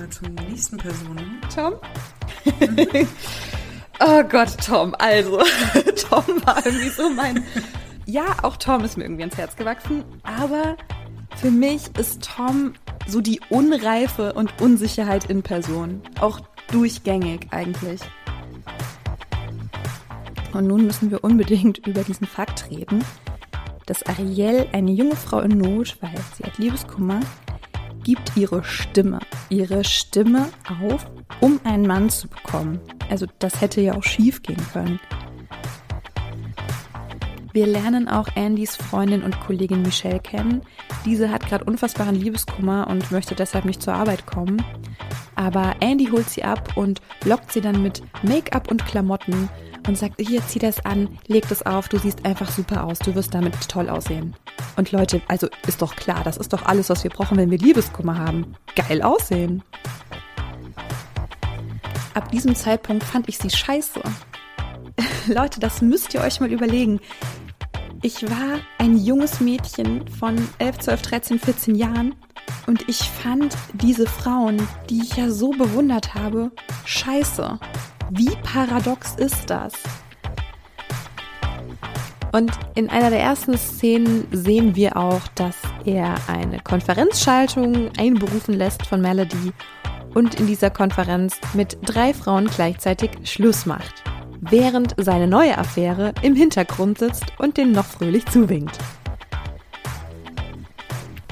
wir zur nächsten Person. Tom? Mhm. oh Gott, Tom. Also, Tom war irgendwie so mein. Ja, auch Tom ist mir irgendwie ins Herz gewachsen. Aber für mich ist Tom so die Unreife und Unsicherheit in Person. Auch durchgängig eigentlich. Und nun müssen wir unbedingt über diesen Fakt reden, dass Ariel, eine junge Frau in Not, weil sie hat Liebeskummer, gibt ihre Stimme, ihre Stimme auf, um einen Mann zu bekommen. Also das hätte ja auch schief gehen können. Wir lernen auch Andys Freundin und Kollegin Michelle kennen. Diese hat gerade unfassbaren Liebeskummer und möchte deshalb nicht zur Arbeit kommen. Aber Andy holt sie ab und lockt sie dann mit Make-up und Klamotten und sagt, hier, zieh das an, leg das auf, du siehst einfach super aus, du wirst damit toll aussehen. Und Leute, also ist doch klar, das ist doch alles, was wir brauchen, wenn wir Liebeskummer haben. Geil aussehen. Ab diesem Zeitpunkt fand ich sie scheiße. Leute, das müsst ihr euch mal überlegen. Ich war ein junges Mädchen von 11, 12, 13, 14 Jahren und ich fand diese Frauen, die ich ja so bewundert habe, scheiße. Wie paradox ist das? Und in einer der ersten Szenen sehen wir auch, dass er eine Konferenzschaltung einberufen lässt von Melody und in dieser Konferenz mit drei Frauen gleichzeitig Schluss macht, während seine neue Affäre im Hintergrund sitzt und den noch fröhlich zuwinkt.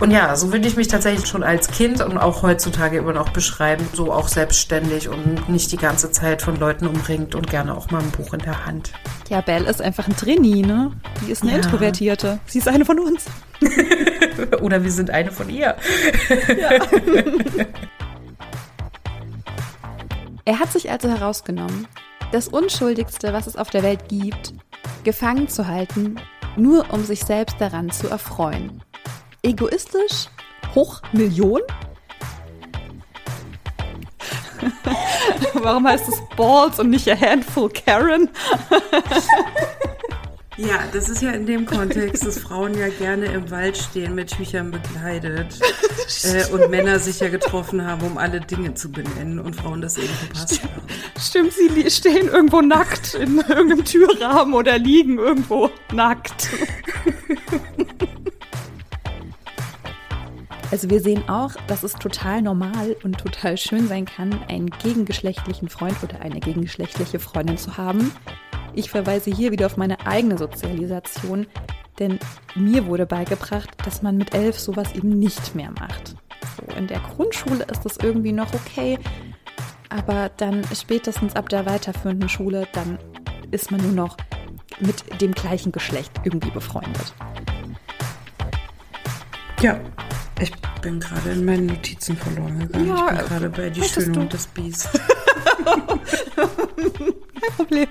Und ja, so würde ich mich tatsächlich schon als Kind und auch heutzutage immer noch beschreiben, so auch selbstständig und nicht die ganze Zeit von Leuten umringt und gerne auch mal ein Buch in der Hand. Ja, Belle ist einfach ein Trainee, ne? Die ist eine ja. Introvertierte. Sie ist eine von uns. Oder wir sind eine von ihr. Ja. er hat sich also herausgenommen, das Unschuldigste, was es auf der Welt gibt, gefangen zu halten, nur um sich selbst daran zu erfreuen egoistisch, hoch Million. Warum heißt es Balls und nicht a handful Karen? Ja, das ist ja in dem Kontext, dass Frauen ja gerne im Wald stehen, mit Tüchern bekleidet äh, und Männer sich ja getroffen haben, um alle Dinge zu benennen und Frauen das eben verpasst haben. Stimmt, sie stehen irgendwo nackt in irgendeinem Türrahmen oder liegen irgendwo nackt. Also wir sehen auch, dass es total normal und total schön sein kann, einen gegengeschlechtlichen Freund oder eine gegengeschlechtliche Freundin zu haben. Ich verweise hier wieder auf meine eigene Sozialisation, denn mir wurde beigebracht, dass man mit elf sowas eben nicht mehr macht. So, in der Grundschule ist das irgendwie noch okay, aber dann spätestens ab der weiterführenden Schule, dann ist man nur noch mit dem gleichen Geschlecht irgendwie befreundet. Ja, ich bin gerade in meinen Notizen verloren gegangen. Ja, ich bin gerade bei Die Schöne und das Biest. Kein Problem.